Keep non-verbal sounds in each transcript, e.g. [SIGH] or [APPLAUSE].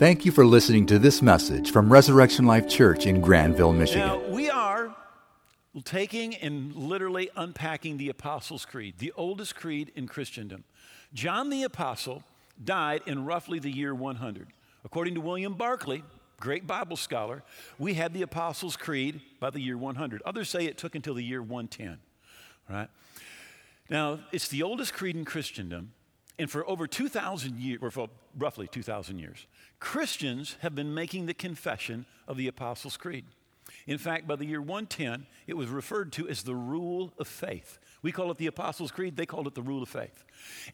Thank you for listening to this message from Resurrection Life Church in Grandville, Michigan. Now, we are taking and literally unpacking the Apostles' Creed, the oldest creed in Christendom. John the Apostle died in roughly the year 100. According to William Barclay, great Bible scholar, we had the Apostles' Creed by the year 100. Others say it took until the year 110, right? Now, it's the oldest creed in Christendom, and for over 2,000 years, or for roughly 2,000 years, Christians have been making the confession of the Apostles' Creed. In fact, by the year 110, it was referred to as the rule of faith. We call it the Apostles' Creed, they called it the rule of faith.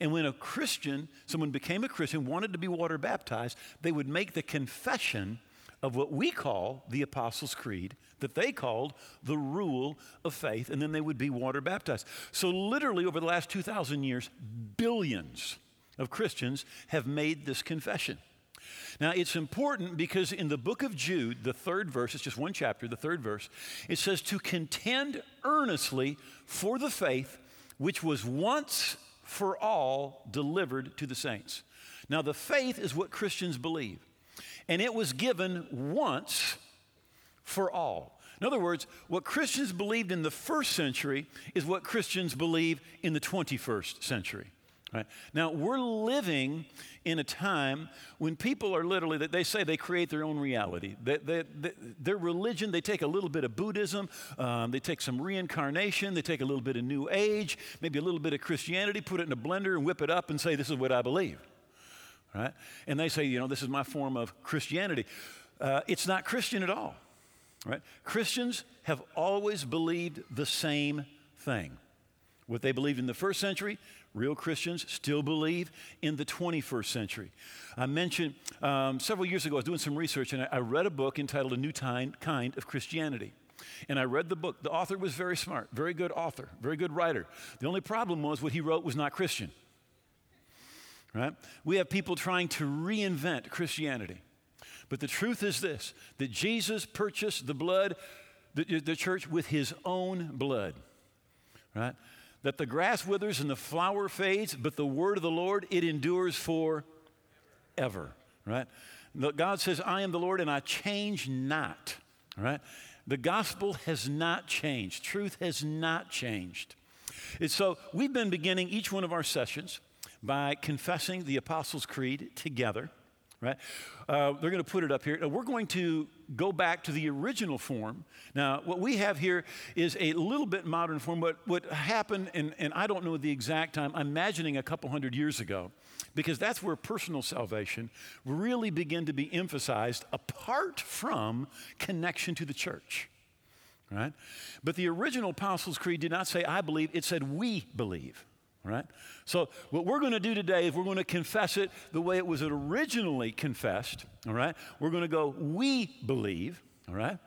And when a Christian, someone became a Christian, wanted to be water baptized, they would make the confession of what we call the Apostles' Creed, that they called the rule of faith, and then they would be water baptized. So, literally, over the last 2,000 years, billions of Christians have made this confession. Now, it's important because in the book of Jude, the third verse, it's just one chapter, the third verse, it says, To contend earnestly for the faith which was once for all delivered to the saints. Now, the faith is what Christians believe, and it was given once for all. In other words, what Christians believed in the first century is what Christians believe in the 21st century. Right? Now, we're living in a time when people are literally, that they say they create their own reality. They, they, they, their religion, they take a little bit of Buddhism, um, they take some reincarnation, they take a little bit of New Age, maybe a little bit of Christianity, put it in a blender and whip it up and say, This is what I believe. Right? And they say, You know, this is my form of Christianity. Uh, it's not Christian at all. Right? Christians have always believed the same thing. What they believed in the first century, Real Christians still believe in the 21st century. I mentioned um, several years ago, I was doing some research and I, I read a book entitled A New Kind, kind of Christianity. And I read the book. The author was very smart, very good author, very good writer. The only problem was what he wrote was not Christian. Right? We have people trying to reinvent Christianity. But the truth is this that Jesus purchased the blood, the, the church with his own blood. Right? that the grass withers and the flower fades, but the word of the Lord, it endures forever, right? God says, I am the Lord and I change not, right? The gospel has not changed. Truth has not changed. And so we've been beginning each one of our sessions by confessing the Apostles' Creed together right? Uh, they're going to put it up here. Now, we're going to go back to the original form. Now, what we have here is a little bit modern form, but what happened, and, and I don't know the exact time, I'm imagining a couple hundred years ago, because that's where personal salvation really began to be emphasized apart from connection to the church. Right? But the original Apostles' Creed did not say, I believe, it said, we believe. Right? So, what we're going to do today is we're going to confess it the way it was originally confessed. All right? We're going to go, we believe. All right?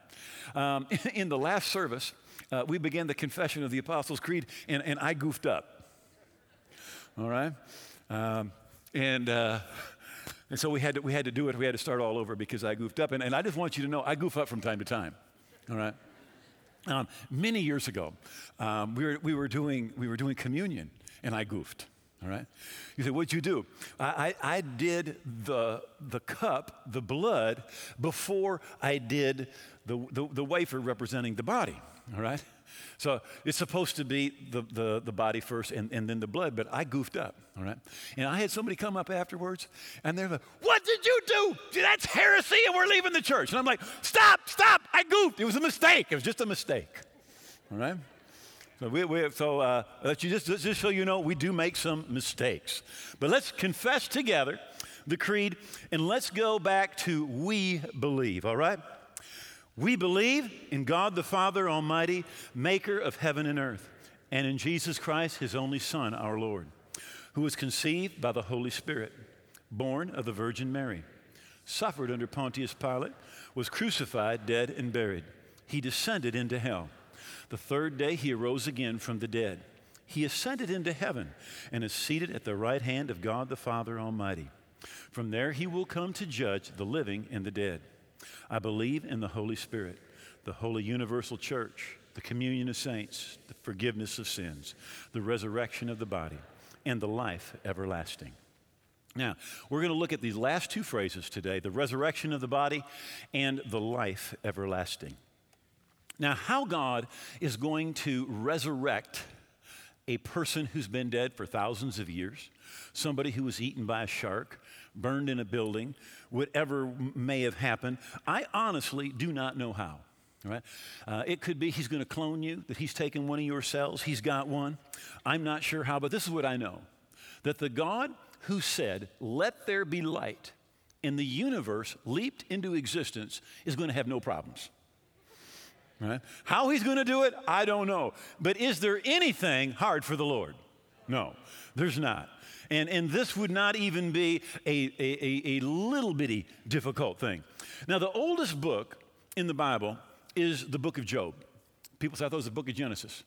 Um, [LAUGHS] in the last service, uh, we began the confession of the Apostles' Creed, and, and I goofed up. All right? Um, and, uh, and so we had, to, we had to do it. We had to start all over because I goofed up. And, and I just want you to know I goof up from time to time. All right? Um, many years ago, um, we, were, we, were doing, we were doing communion and I goofed. All right? You say, what'd you do? I, I, I, did the, the cup, the blood, before I did the, the, the, wafer representing the body. All right? So it's supposed to be the, the, the body first and, and then the blood, but I goofed up. All right? And I had somebody come up afterwards and they're like, What did you do? That's heresy and we're leaving the church. And I'm like, Stop, stop, I goofed. It was a mistake. It was just a mistake. All right? So, we, we, so uh, you just, just so you know, we do make some mistakes. But let's confess together the creed and let's go back to we believe, all right? We believe in God the Father Almighty, maker of heaven and earth, and in Jesus Christ, his only Son, our Lord, who was conceived by the Holy Spirit, born of the Virgin Mary, suffered under Pontius Pilate, was crucified, dead, and buried. He descended into hell. The third day he arose again from the dead. He ascended into heaven and is seated at the right hand of God the Father Almighty. From there he will come to judge the living and the dead. I believe in the Holy Spirit, the holy universal church, the communion of saints, the forgiveness of sins, the resurrection of the body, and the life everlasting. Now, we're going to look at these last two phrases today the resurrection of the body and the life everlasting. Now, how God is going to resurrect a person who's been dead for thousands of years, somebody who was eaten by a shark, burned in a building, whatever may have happened, I honestly do not know how. Right? Uh, it could be he's going to clone you, that he's taken one of your cells, he's got one. I'm not sure how, but this is what I know that the God who said, Let there be light, and the universe leaped into existence is going to have no problems. Right? How he's going to do it, I don't know. But is there anything hard for the Lord? No, there's not. And, and this would not even be a, a, a, little bitty difficult thing. Now, the oldest book in the Bible is the book of Job. People thought it was the book of Genesis.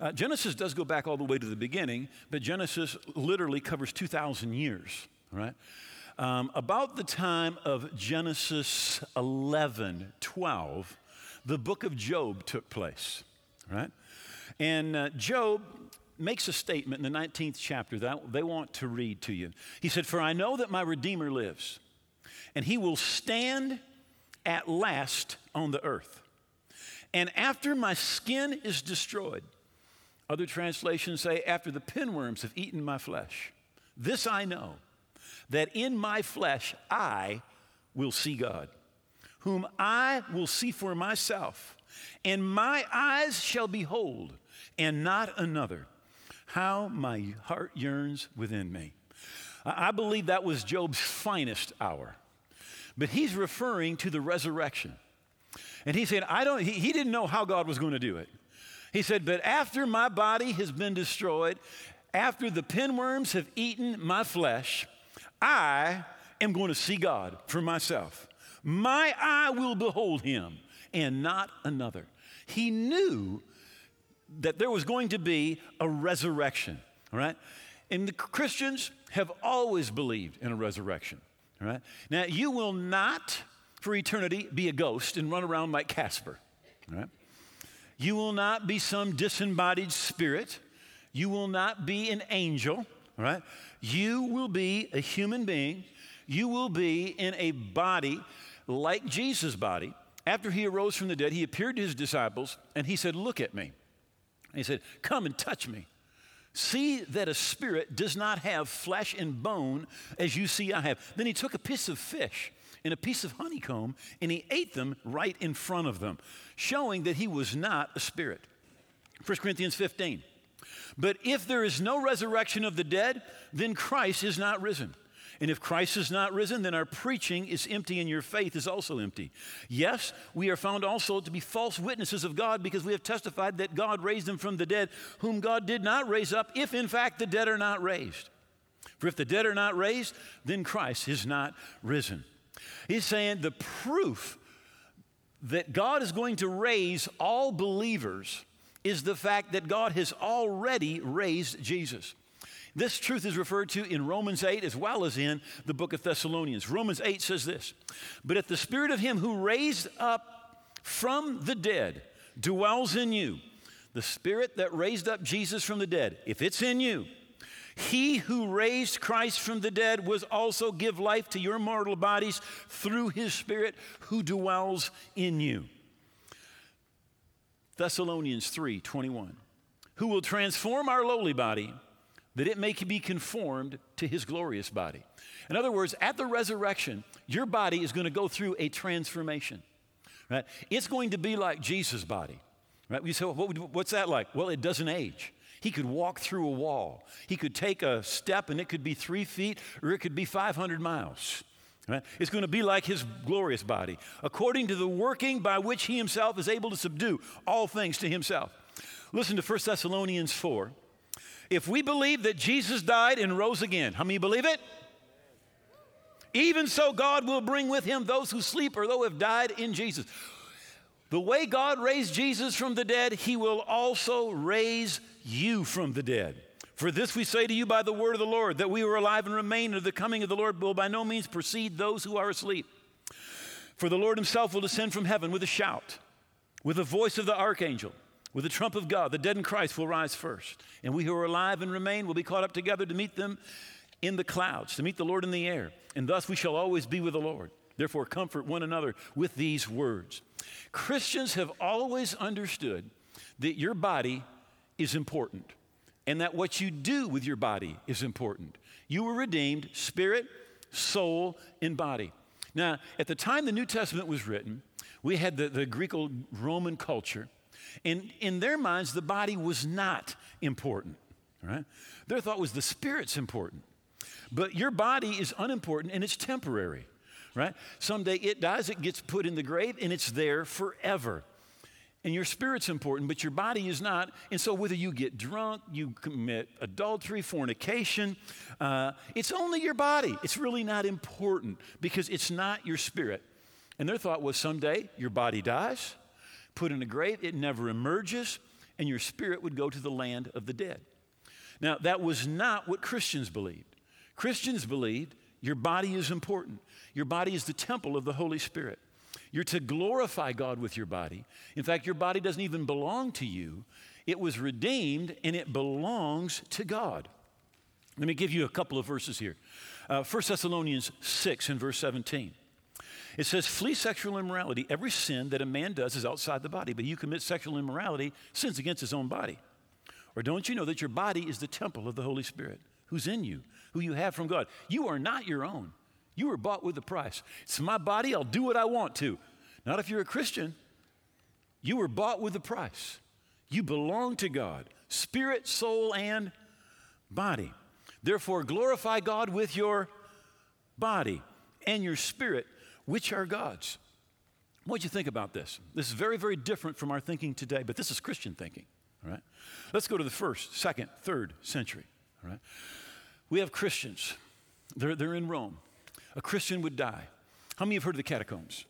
Uh, Genesis does go back all the way to the beginning, but Genesis literally covers 2,000 years, right? Um, about the time of Genesis 11, 12, the book of Job took place, right? And uh, Job makes a statement in the 19th chapter that they want to read to you. He said, For I know that my Redeemer lives, and he will stand at last on the earth. And after my skin is destroyed, other translations say, after the pinworms have eaten my flesh, this I know, that in my flesh I will see God whom I will see for myself, and my eyes shall behold, and not another. How my heart yearns within me. I believe that was Job's finest hour. But he's referring to the resurrection. And he said, I don't, he, he didn't know how God was going to do it. He said, But after my body has been destroyed, after the pinworms have eaten my flesh, I am going to see God for myself. My eye will behold him and not another. He knew that there was going to be a resurrection, all right? And the Christians have always believed in a resurrection, all right? Now, you will not for eternity be a ghost and run around like Casper, all right? You will not be some disembodied spirit. You will not be an angel, all right? You will be a human being. You will be in a body like Jesus' body, after he arose from the dead, he appeared to his disciples and he said, Look at me. And he said, Come and touch me. See that a spirit does not have flesh and bone as you see I have. Then he took a piece of fish and a piece of honeycomb and he ate them right in front of them, showing that he was not a spirit. 1 Corinthians 15. But if there is no resurrection of the dead, then Christ is not risen. And if Christ is not risen, then our preaching is empty and your faith is also empty. Yes, we are found also to be false witnesses of God because we have testified that God raised him from the dead, whom God did not raise up, if in fact the dead are not raised. For if the dead are not raised, then Christ is not risen. He's saying the proof that God is going to raise all believers is the fact that God has already raised Jesus. This truth is referred to in Romans 8 as well as in the book of Thessalonians. Romans 8 says this But if the spirit of him who raised up from the dead dwells in you, the spirit that raised up Jesus from the dead, if it's in you, he who raised Christ from the dead was also give life to your mortal bodies through his spirit who dwells in you. Thessalonians 3 21. Who will transform our lowly body that it may be conformed to his glorious body. In other words, at the resurrection, your body is going to go through a transformation. Right? It's going to be like Jesus' body. Right? We say, well, what, what's that like? Well, it doesn't age. He could walk through a wall. He could take a step and it could be three feet or it could be 500 miles. Right? It's going to be like his glorious body, according to the working by which he himself is able to subdue all things to himself. Listen to 1 Thessalonians 4, if we believe that Jesus died and rose again, how many believe it? Even so, God will bring with him those who sleep or those have died in Jesus. The way God raised Jesus from the dead, he will also raise you from the dead. For this we say to you by the word of the Lord, that we are alive and remain of the coming of the Lord will by no means precede those who are asleep. For the Lord himself will descend from heaven with a shout, with the voice of the archangel with the trump of God, the dead in Christ will rise first, and we who are alive and remain will be caught up together to meet them in the clouds, to meet the Lord in the air, and thus we shall always be with the Lord. Therefore, comfort one another with these words. Christians have always understood that your body is important and that what you do with your body is important. You were redeemed, spirit, soul, and body. Now, at the time the New Testament was written, we had the, the Greco Roman culture, and in their minds, the body was not important, right? Their thought was the spirit's important. But your body is unimportant and it's temporary, right? Someday it dies, it gets put in the grave, and it's there forever. And your spirit's important, but your body is not. And so, whether you get drunk, you commit adultery, fornication, uh, it's only your body. It's really not important because it's not your spirit. And their thought was someday your body dies, put in a grave, it never emerges, and your spirit would go to the land of the dead. Now, that was not what Christians believed. Christians believed your body is important, your body is the temple of the Holy Spirit. You're to glorify God with your body. In fact, your body doesn't even belong to you, it was redeemed and it belongs to God. Let me give you a couple of verses here. Uh, 1 Thessalonians 6 and verse 17. It says, Flee sexual immorality. Every sin that a man does is outside the body, but you commit sexual immorality, sins against his own body. Or don't you know that your body is the temple of the Holy Spirit who's in you, who you have from God? You are not your own. You were bought with a price. It's my body, I'll do what I want to. Not if you're a Christian. You were bought with a price. You belong to God, spirit, soul, and body. Therefore, glorify God with your body and your spirit, which are God's. What'd you think about this? This is very, very different from our thinking today, but this is Christian thinking. All right? Let's go to the first, second, third century. All right? We have Christians. They're, they're in Rome a Christian would die. How many have heard of the catacombs?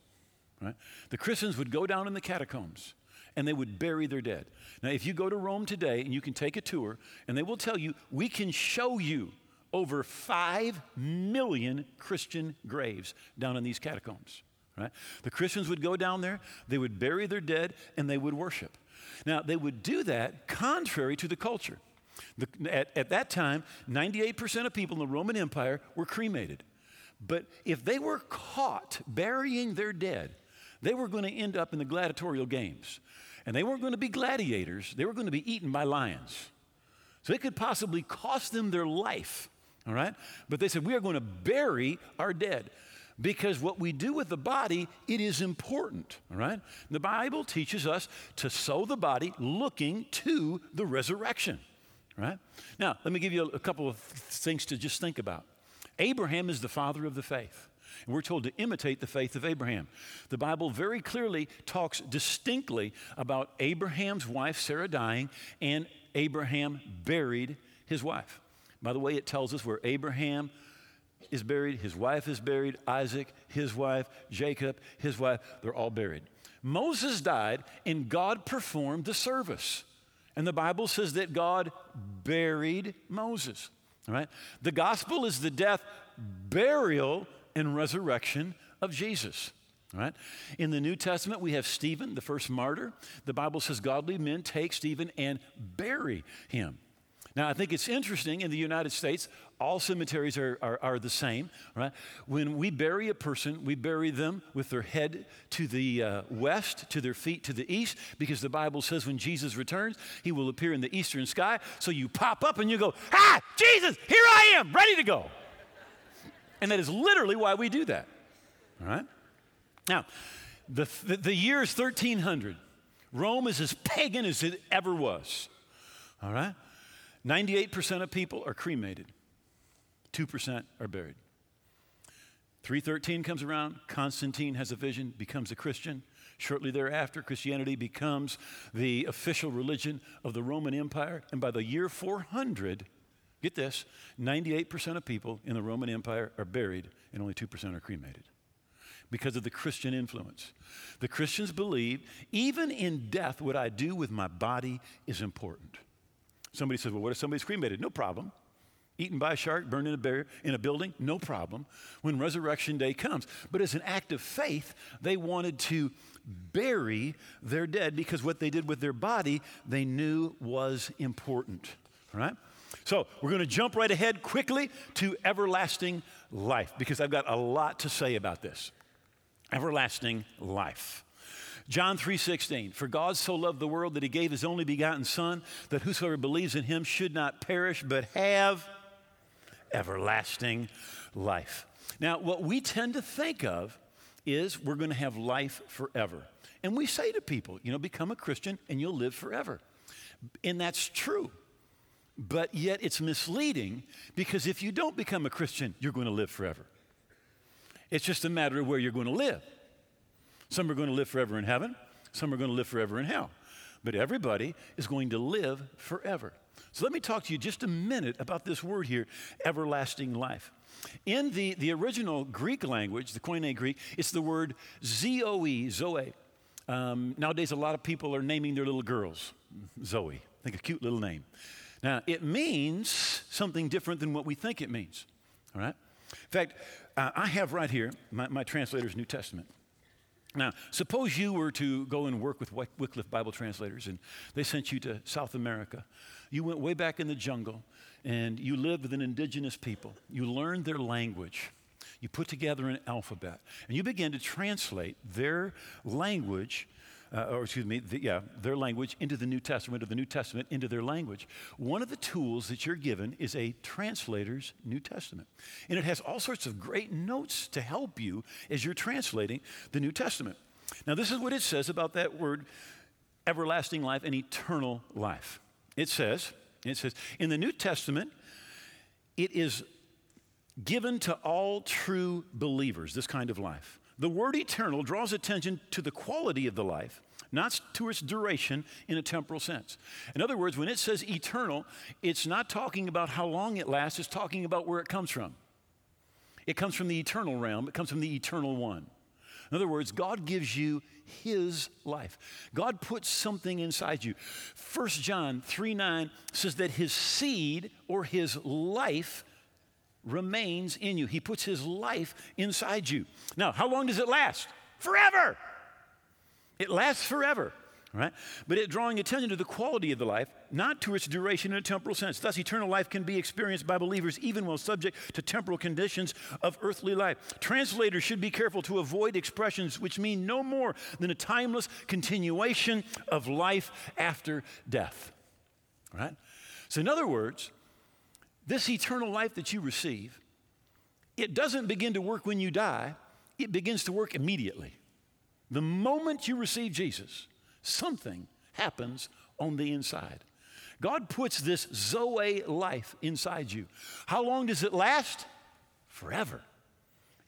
Right? The Christians would go down in the catacombs and they would bury their dead. Now, if you go to Rome today and you can take a tour, and they will tell you, we can show you over 5 million Christian graves down in these catacombs. Right? The Christians would go down there, they would bury their dead, and they would worship. Now, they would do that contrary to the culture. The, at, at that time, 98% of people in the Roman Empire were cremated. But if they were caught burying their dead, they were going to end up in the gladiatorial games. And they weren't going to be gladiators, they were going to be eaten by lions. So it could possibly cost them their life, all right? But they said, we are going to bury our dead because what we do with the body, it is important, all right? The Bible teaches us to sow the body looking to the resurrection, right? Now, let me give you a, a couple of things to just think about. Abraham is the father of the faith. And we're told to imitate the faith of Abraham. The Bible very clearly talks distinctly about Abraham's wife, Sarah, dying, and Abraham buried his wife. By the way, it tells us where Abraham is buried, his wife is buried, Isaac, his wife, Jacob, his wife, they're all buried. Moses died, and God performed the service. And the Bible says that God buried Moses. All right? The gospel is the death, burial, and resurrection of Jesus. Right? In the New Testament, we have Stephen, the first martyr. The Bible says godly men take Stephen and bury him. Now, I think it's interesting in the United States, all cemeteries are, are, are, the same, right? When we bury a person, we bury them with their head to the uh, west, to their feet to the east, because the Bible says when Jesus returns, he will appear in the eastern sky. So you pop up and you go, Ah, Jesus, here I am, ready to go. And that is literally why we do that, all right? Now, the, the, the year is 1300. Rome is as pagan as it ever was, all right? 98% of people are cremated, 2% are buried. 313 comes around, Constantine has a vision, becomes a Christian. Shortly thereafter, Christianity becomes the official religion of the Roman Empire. And by the year 400, get this 98% of people in the Roman Empire are buried, and only 2% are cremated because of the Christian influence. The Christians believed, even in death, what I do with my body is important. Somebody says, Well, what if somebody's cremated? No problem. Eaten by a shark, burned in a, in a building? No problem. When resurrection day comes. But as an act of faith, they wanted to bury their dead because what they did with their body they knew was important. Right? So we're going to jump right ahead quickly to everlasting life because I've got a lot to say about this. Everlasting life. John 3:16 For God so loved the world that he gave his only begotten son that whosoever believes in him should not perish but have everlasting life. Now what we tend to think of is we're going to have life forever. And we say to people, you know, become a Christian and you'll live forever. And that's true. But yet it's misleading because if you don't become a Christian, you're going to live forever. It's just a matter of where you're going to live. Some are going to live forever in heaven, some are going to live forever in hell. But everybody is going to live forever. So let me talk to you just a minute about this word here, everlasting life. In the, the original Greek language, the Koine Greek, it's the word zoe, zoe. Um, nowadays, a lot of people are naming their little girls Zoe. I think a cute little name. Now, it means something different than what we think it means. All right? In fact, uh, I have right here my, my translator's New Testament. Now, suppose you were to go and work with Wycliffe Bible translators and they sent you to South America. You went way back in the jungle and you lived with an indigenous people. You learned their language. You put together an alphabet and you began to translate their language uh, or excuse me, the, yeah, their language into the New Testament, or the New Testament into their language. One of the tools that you're given is a translator's New Testament. And it has all sorts of great notes to help you as you're translating the New Testament. Now, this is what it says about that word everlasting life and eternal life. It says, it says, in the New Testament, it is given to all true believers, this kind of life. The word eternal draws attention to the quality of the life, not to its duration in a temporal sense. In other words, when it says eternal, it's not talking about how long it lasts, it's talking about where it comes from. It comes from the eternal realm, it comes from the eternal one. In other words, God gives you his life. God puts something inside you. 1 John 3 9 says that his seed or his life remains in you. He puts his life inside you. Now, how long does it last? Forever. It lasts forever, right? But it drawing attention to the quality of the life, not to its duration in a temporal sense. Thus, eternal life can be experienced by believers even while subject to temporal conditions of earthly life. Translators should be careful to avoid expressions which mean no more than a timeless continuation of life after death, right? So, in other words, this eternal life that you receive, it doesn't begin to work when you die, it begins to work immediately. The moment you receive Jesus, something happens on the inside. God puts this Zoe life inside you. How long does it last? Forever.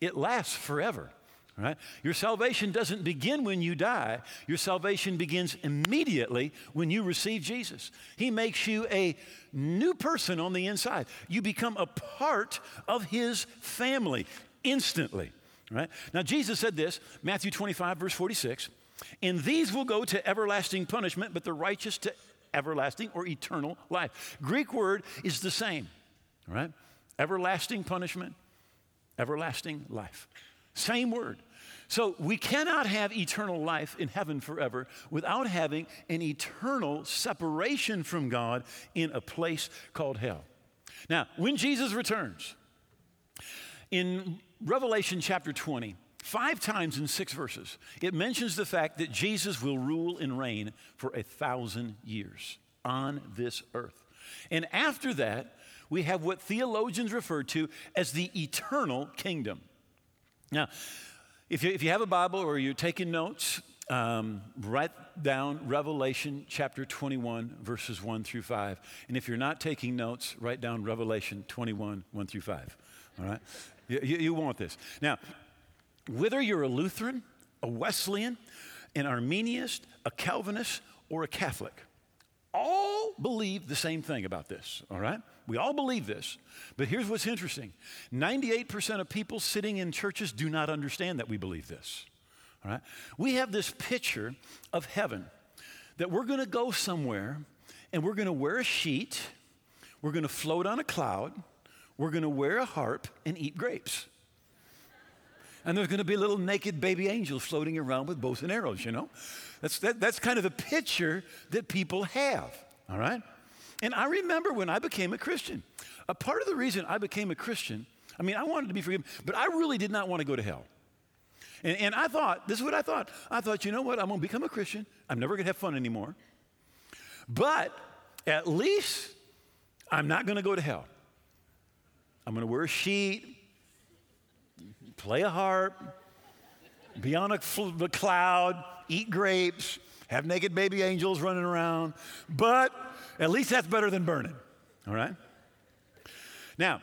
It lasts forever. Right? Your salvation doesn't begin when you die. Your salvation begins immediately when you receive Jesus. He makes you a new person on the inside. You become a part of his family instantly. Right? Now Jesus said this, Matthew 25 verse 46, and these will go to everlasting punishment, but the righteous to everlasting or eternal life. Greek word is the same. Right? Everlasting punishment, everlasting life. Same word. So we cannot have eternal life in heaven forever without having an eternal separation from God in a place called hell. Now, when Jesus returns, in Revelation chapter 20, five times in six verses, it mentions the fact that Jesus will rule and reign for a thousand years on this earth. And after that, we have what theologians refer to as the eternal kingdom. Now, if you, if you have a Bible or you're taking notes, um, write down Revelation chapter 21, verses 1 through 5. And if you're not taking notes, write down Revelation 21, 1 through 5. All right? You, you, want this. Now, whether you're a Lutheran, a Wesleyan, an Arminianist, a Calvinist, or a Catholic, all believe the same thing about this, all right? We all believe this. But here's what's interesting 98% of people sitting in churches do not understand that we believe this, all right? We have this picture of heaven that we're going to go somewhere and we're going to wear a sheet, we're going to float on a cloud, we're going to wear a harp and eat grapes. And there's going to be little naked baby angels floating around with bows and arrows, you know? That's, that, that's kind of the picture that people have, all right? And I remember when I became a Christian. A part of the reason I became a Christian, I mean, I wanted to be forgiven, but I really did not want to go to hell. And, and I thought, this is what I thought. I thought, you know what? I'm going to become a Christian. I'm never going to have fun anymore. But at least I'm not going to go to hell. I'm going to wear a sheet, play a harp, be on a, a cloud, eat grapes, have naked baby angels running around. But at least that's better than burning, all right? Now,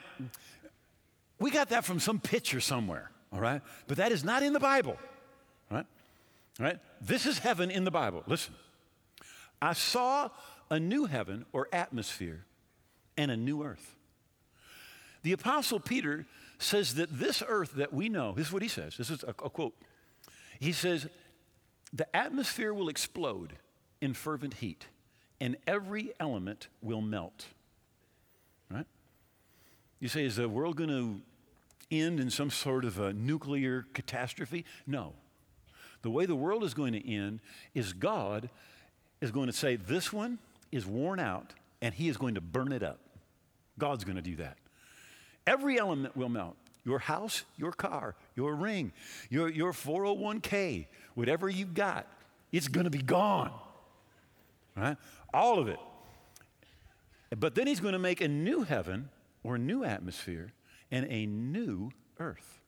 we got that from some picture somewhere, all right? But that is not in the Bible, all right? All right? This is heaven in the Bible. Listen. I saw a new heaven or atmosphere and a new earth. The Apostle Peter says that this earth that we know, this is what he says, this is a, a quote. He says, the atmosphere will explode in fervent heat, and every element will melt. Right? You say, is the world going to end in some sort of a nuclear catastrophe? No. The way the world is going to end is God is going to say, This one is worn out, and He is going to burn it up. God's going to do that. Every element will melt your house, your car, your ring, your, your 401k, whatever you've got, it's going to be gone. Right? All of it. But then he's going to make a new heaven or a new atmosphere and a new earth.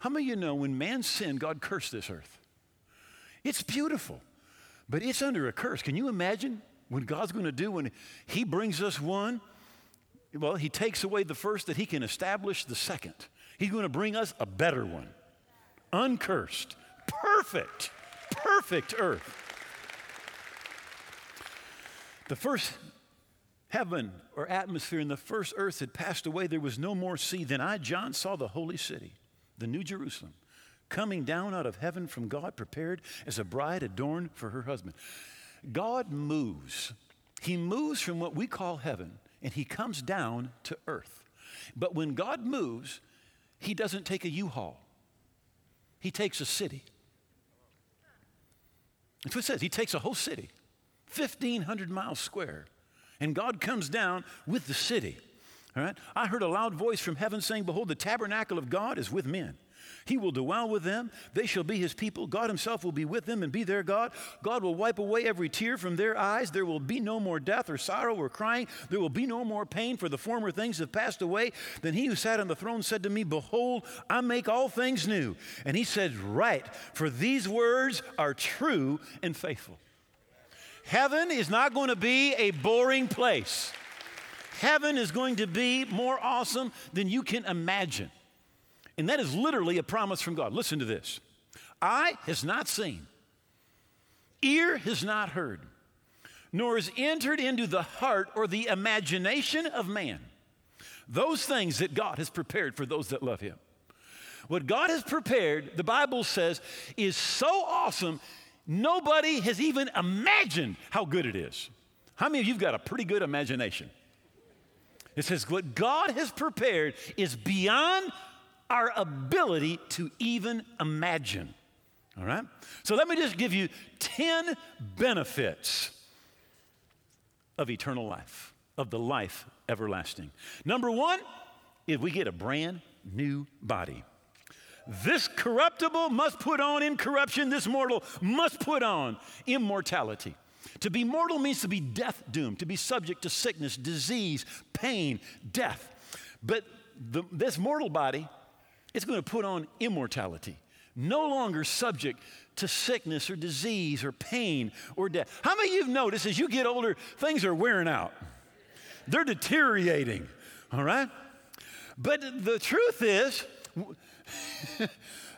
How many of you know when man sinned, God cursed this earth? It's beautiful, but it's under a curse. Can you imagine what God's going to do when he brings us one well, he takes away the first that he can establish the second. He's going to bring us a better one, uncursed, perfect, perfect earth. The first heaven or atmosphere in the first earth had passed away. There was no more sea. Then I, John, saw the holy city, the New Jerusalem, coming down out of heaven from God, prepared as a bride adorned for her husband. God moves. He moves from what we call heaven and he comes down to earth. But when God moves, he doesn't take a U-Haul. He takes a city. That's what it says. He takes a whole city, 1,500 miles square. And God comes down with the city. All right? I heard a loud voice from heaven saying, Behold, the tabernacle of God is with men. He will dwell with them. They shall be his people. God himself will be with them and be their God. God will wipe away every tear from their eyes. There will be no more death or sorrow or crying. There will be no more pain, for the former things have passed away. Then he who sat on the throne said to me, Behold, I make all things new. And he said, Right, for these words are true and faithful. Heaven is not going to be a boring place. Heaven is going to be more awesome than you can imagine. And that is literally a promise from God. Listen to this Eye has not seen, ear has not heard, nor has entered into the heart or the imagination of man those things that God has prepared for those that love Him. What God has prepared, the Bible says, is so awesome, nobody has even imagined how good it is. How many of you've got a pretty good imagination? It says, what God has prepared is beyond our ability to even imagine. All right? So let me just give you 10 benefits of eternal life, of the life everlasting. Number one, if we get a brand new body. This corruptible must put on incorruption, this mortal must put on immortality. To be mortal means to be death doomed, to be subject to sickness, disease, pain, death. But the, this mortal body it's going to put on immortality, no longer subject to sickness or disease or pain or death. How many of you have noticed as you get older, things are wearing out? They're deteriorating, all right? But the truth is,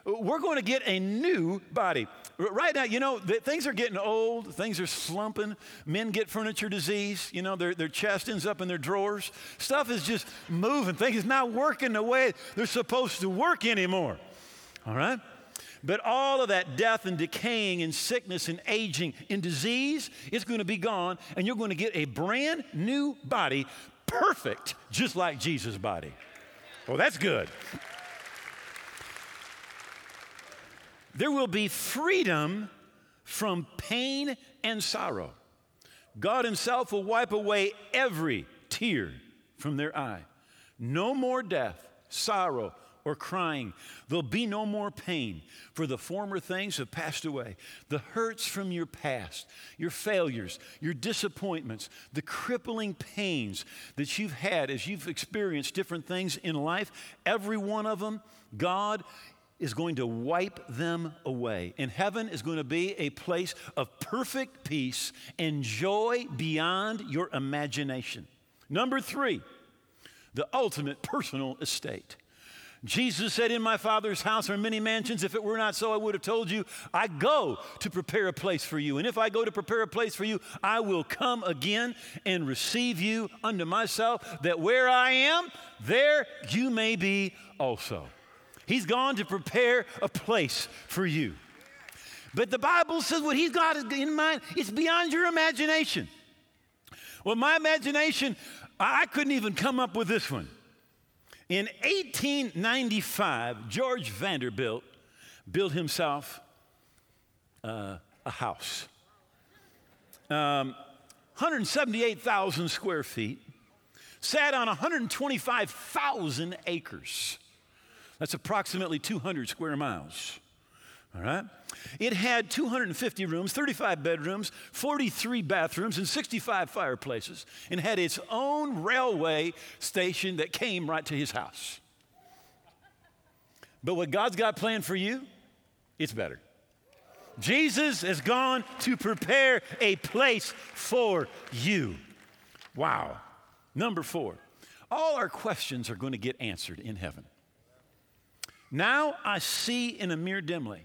we're going to get a new body. Right now, you know, things are getting old, things are slumping. Men get furniture disease, you know, their, their chest ends up in their drawers. Stuff is just moving. Things is not working the way they're supposed to work anymore. All right? But all of that death and decaying and sickness and aging and disease is going to be gone, and you're going to get a brand new body, perfect, just like Jesus' body. Well, that's good. There will be freedom from pain and sorrow. God Himself will wipe away every tear from their eye. No more death, sorrow, or crying. There'll be no more pain, for the former things have passed away. The hurts from your past, your failures, your disappointments, the crippling pains that you've had as you've experienced different things in life, every one of them, God is going to wipe them away. And heaven is going to be a place of perfect peace and joy beyond your imagination. Number three, the ultimate personal estate. Jesus said, In my Father's house are many mansions. If it were not so, I would have told you, I go to prepare a place for you. And if I go to prepare a place for you, I will come again and receive you unto myself, that where I am, there you may be also. He's gone to prepare a place for you. But the Bible says what he's got in mind, is beyond your imagination. Well, my imagination, I couldn't even come up with this one. In 1895, George Vanderbilt built himself uh, a house. Um, 178,000 square feet, sat on 125,000 acres. That's approximately 200 square miles. All right? It had 250 rooms, 35 bedrooms, 43 bathrooms, and 65 fireplaces, and had its own railway station that came right to his house. But what God's got planned for you, it's better. Jesus has gone to prepare a place for you. Wow. Number four, all our questions are going to get answered in heaven. Now I see in a mirror dimly,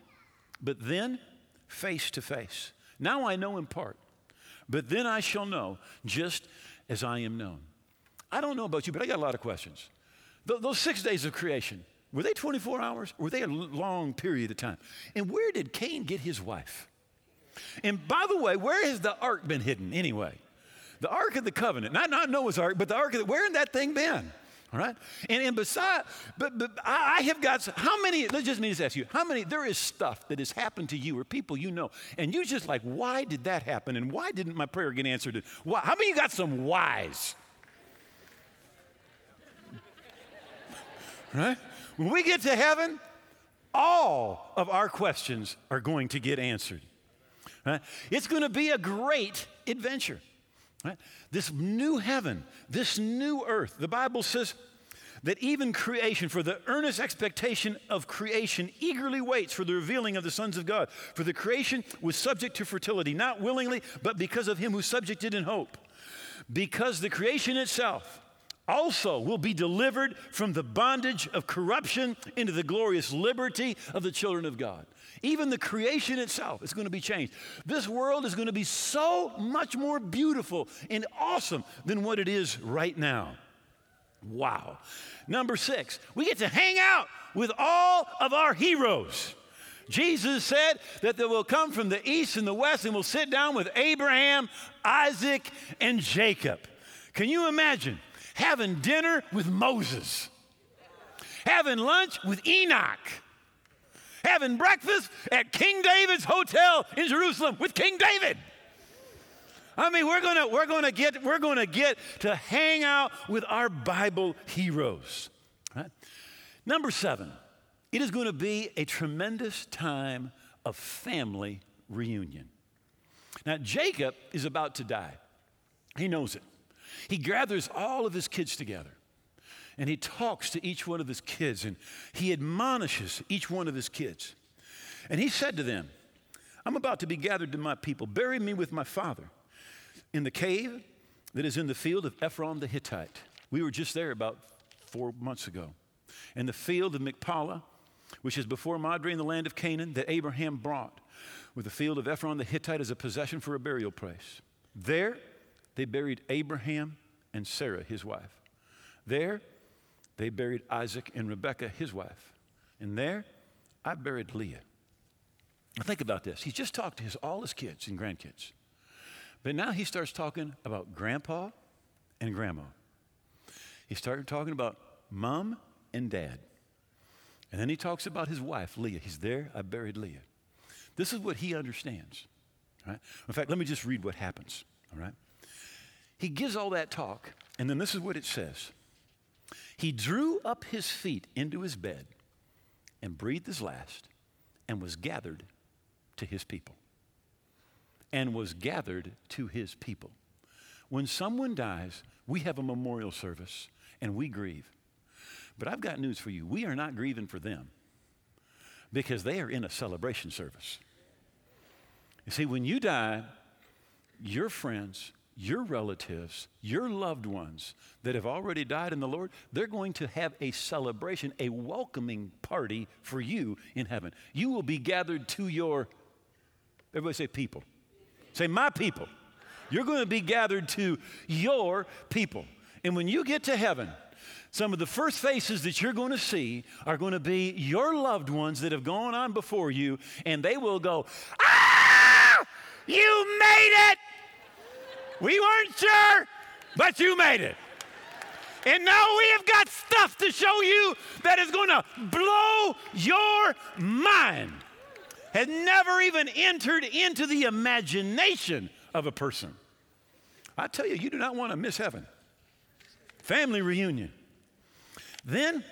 but then face to face. Now I know in part, but then I shall know just as I am known. I don't know about you, but I got a lot of questions. Th- those six days of creation, were they 24 hours? Were they a long period of time? And where did Cain get his wife? And by the way, where has the ark been hidden anyway? The ark of the covenant, not, not Noah's ark, but the ark of the, where had that thing been? All right? And, and beside, but, but I, I have got, how many, let's just me just ask you, how many, there is stuff that has happened to you or people you know, and you just like, why did that happen? And why didn't my prayer get answered? Why, how many you got some whys? [LAUGHS] Right? When we get to heaven, all of our questions are going to get answered. Right? It's going to be a great adventure. Right? This new heaven, this new earth. The Bible says that even creation, for the earnest expectation of creation, eagerly waits for the revealing of the sons of God. For the creation was subject to fertility, not willingly, but because of him who subjected in hope. Because the creation itself also will be delivered from the bondage of corruption into the glorious liberty of the children of God. Even the creation itself is going to be changed. This world is going to be so much more beautiful and awesome than what it is right now. Wow. Number six, we get to hang out with all of our heroes. Jesus said that they will come from the east and the west and will sit down with Abraham, Isaac, and Jacob. Can you imagine having dinner with Moses, having lunch with Enoch? Having breakfast at King David's hotel in Jerusalem with King David. I mean, we're gonna, we're gonna get, we're gonna get to hang out with our Bible heroes. Right? Number seven, it is to be a tremendous time of family reunion. Now, Jacob is about to die. He knows it. He gathers all of his kids together and he talks to each one of his kids and he admonishes each one of his kids. And he said to them, I'm about to be gathered to my people. Bury me with my father in the cave that is in the field of Ephron the Hittite. We were just there about four months ago. In the field of Machpelah, which is before Mamre in the land of Canaan, that Abraham brought, with the field of Ephron the Hittite as a possession for a burial place. There, they buried Abraham and Sarah, his wife. There, they buried Isaac and Rebekah, his wife. And there, I buried Leah. Now think about this. He's just talked to his, all his kids and grandkids. But now he starts talking about grandpa and grandma. He started talking about mom and dad. And then he talks about his wife, Leah. He's there, I buried Leah. This is what he understands. Right? In fact, let me just read what happens. All right? He gives all that talk, and then this is what it says He drew up his feet into his bed and breathed his last and was gathered to his people. And was gathered to his people. When someone dies, we have a memorial service and we grieve. But I've got news for you. We are not grieving for them because they are in a celebration service. You see, when you die, your friends, your relatives, your loved ones that have already died in the Lord, they're going to have a celebration, a welcoming party for you in heaven. You will be gathered to your, everybody say people. Say, my people. You're going to be gathered to your people. And when you get to heaven, some of the first faces that you're going to see are going to be your loved ones that have gone on before you, and they will go, Ah, you made it! We weren't sure, but you made it. And now we have got stuff to show you that is going to blow your mind. Has never even entered into the imagination of a person. I tell you, you do not want to miss heaven. Family reunion. Then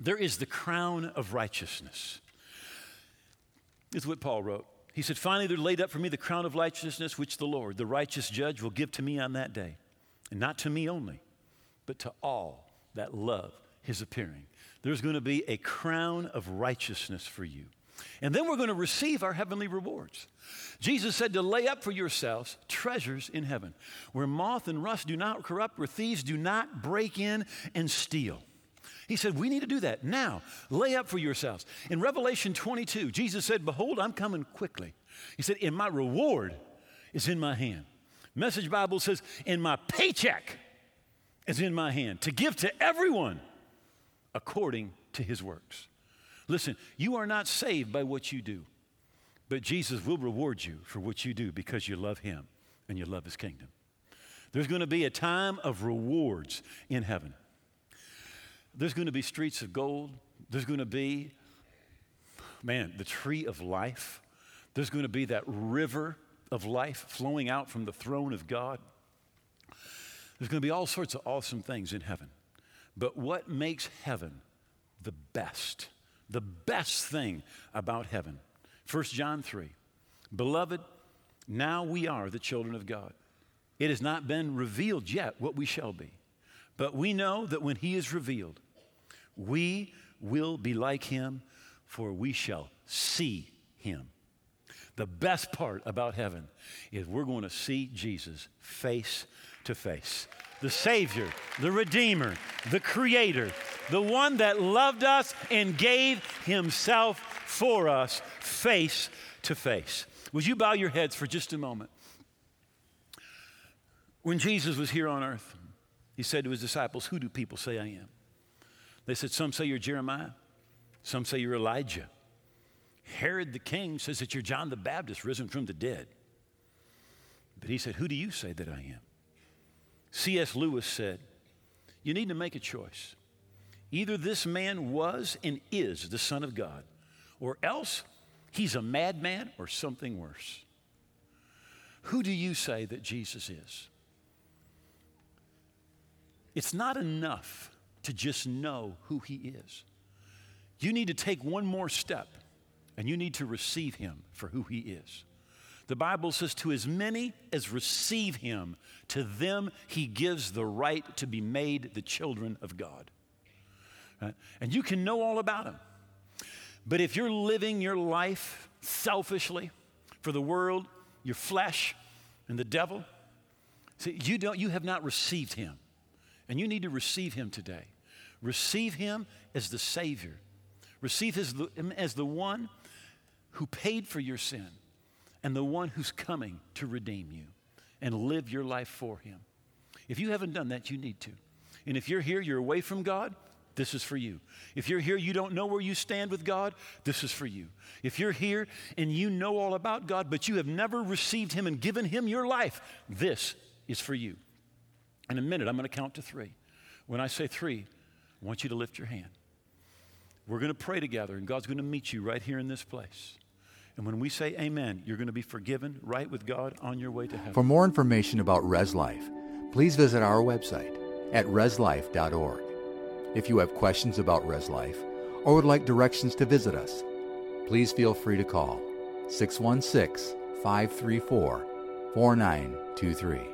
there is the crown of righteousness. This is what Paul wrote. He said, Finally, there laid up for me the crown of righteousness, which the Lord, the righteous judge, will give to me on that day. And not to me only, but to all that love his appearing. There's going to be a crown of righteousness for you. And then we're going to receive our heavenly rewards. Jesus said to lay up for yourselves treasures in heaven, where moth and rust do not corrupt, where thieves do not break in and steal. He said, We need to do that now. Lay up for yourselves. In Revelation 22, Jesus said, Behold, I'm coming quickly. He said, And my reward is in my hand. Message Bible says, And my paycheck is in my hand to give to everyone according to his works. Listen, you are not saved by what you do, but Jesus will reward you for what you do because you love him and you love his kingdom. There's going to be a time of rewards in heaven. There's going to be streets of gold. There's going to be, man, the tree of life. There's going to be that river of life flowing out from the throne of God. There's going to be all sorts of awesome things in heaven. But what makes heaven the best, the best thing about heaven? 1 John 3 Beloved, now we are the children of God. It has not been revealed yet what we shall be. But we know that when He is revealed, we will be like him, for we shall see him. The best part about heaven is we're going to see Jesus face to face. The Savior, the Redeemer, the Creator, the one that loved us and gave Himself for us face to face. Would you bow your heads for just a moment? When Jesus was here on earth, He said to His disciples, Who do people say I am? They said, Some say you're Jeremiah, some say you're Elijah. Herod the king says that you're John the Baptist risen from the dead. But he said, Who do you say that I am? C.S. Lewis said, You need to make a choice. Either this man was and is the Son of God, or else he's a madman or something worse. Who do you say that Jesus is? It's not enough to just know who He is. You need to take one more step and you need to receive Him for who He is. The Bible says, To as many as receive Him, to them He gives the right to be made the children of God. Right? And you can know all about Him. But if you're living your life selfishly for the world, your flesh, and the devil, see, you, don't, you have not received Him. And you need to receive Him today. Receive him as the Savior. Receive him as the one who paid for your sin and the one who's coming to redeem you and live your life for him. If you haven't done that, you need to. And if you're here, you're away from God, this is for you. If you're here, you don't know where you stand with God, this is for you. If you're here and you know all about God, but you have never received Him and given Him your life, this is for you. In a minute, I'm going to count to three. When I say three, I want you to lift your hand. We're going to pray together, and God's going to meet you right here in this place. And when we say amen, you're going to be forgiven right with God on your way to heaven. For more information about Res Life, please visit our website at reslife.org. If you have questions about Res Life or would like directions to visit us, please feel free to call 616 534 4923.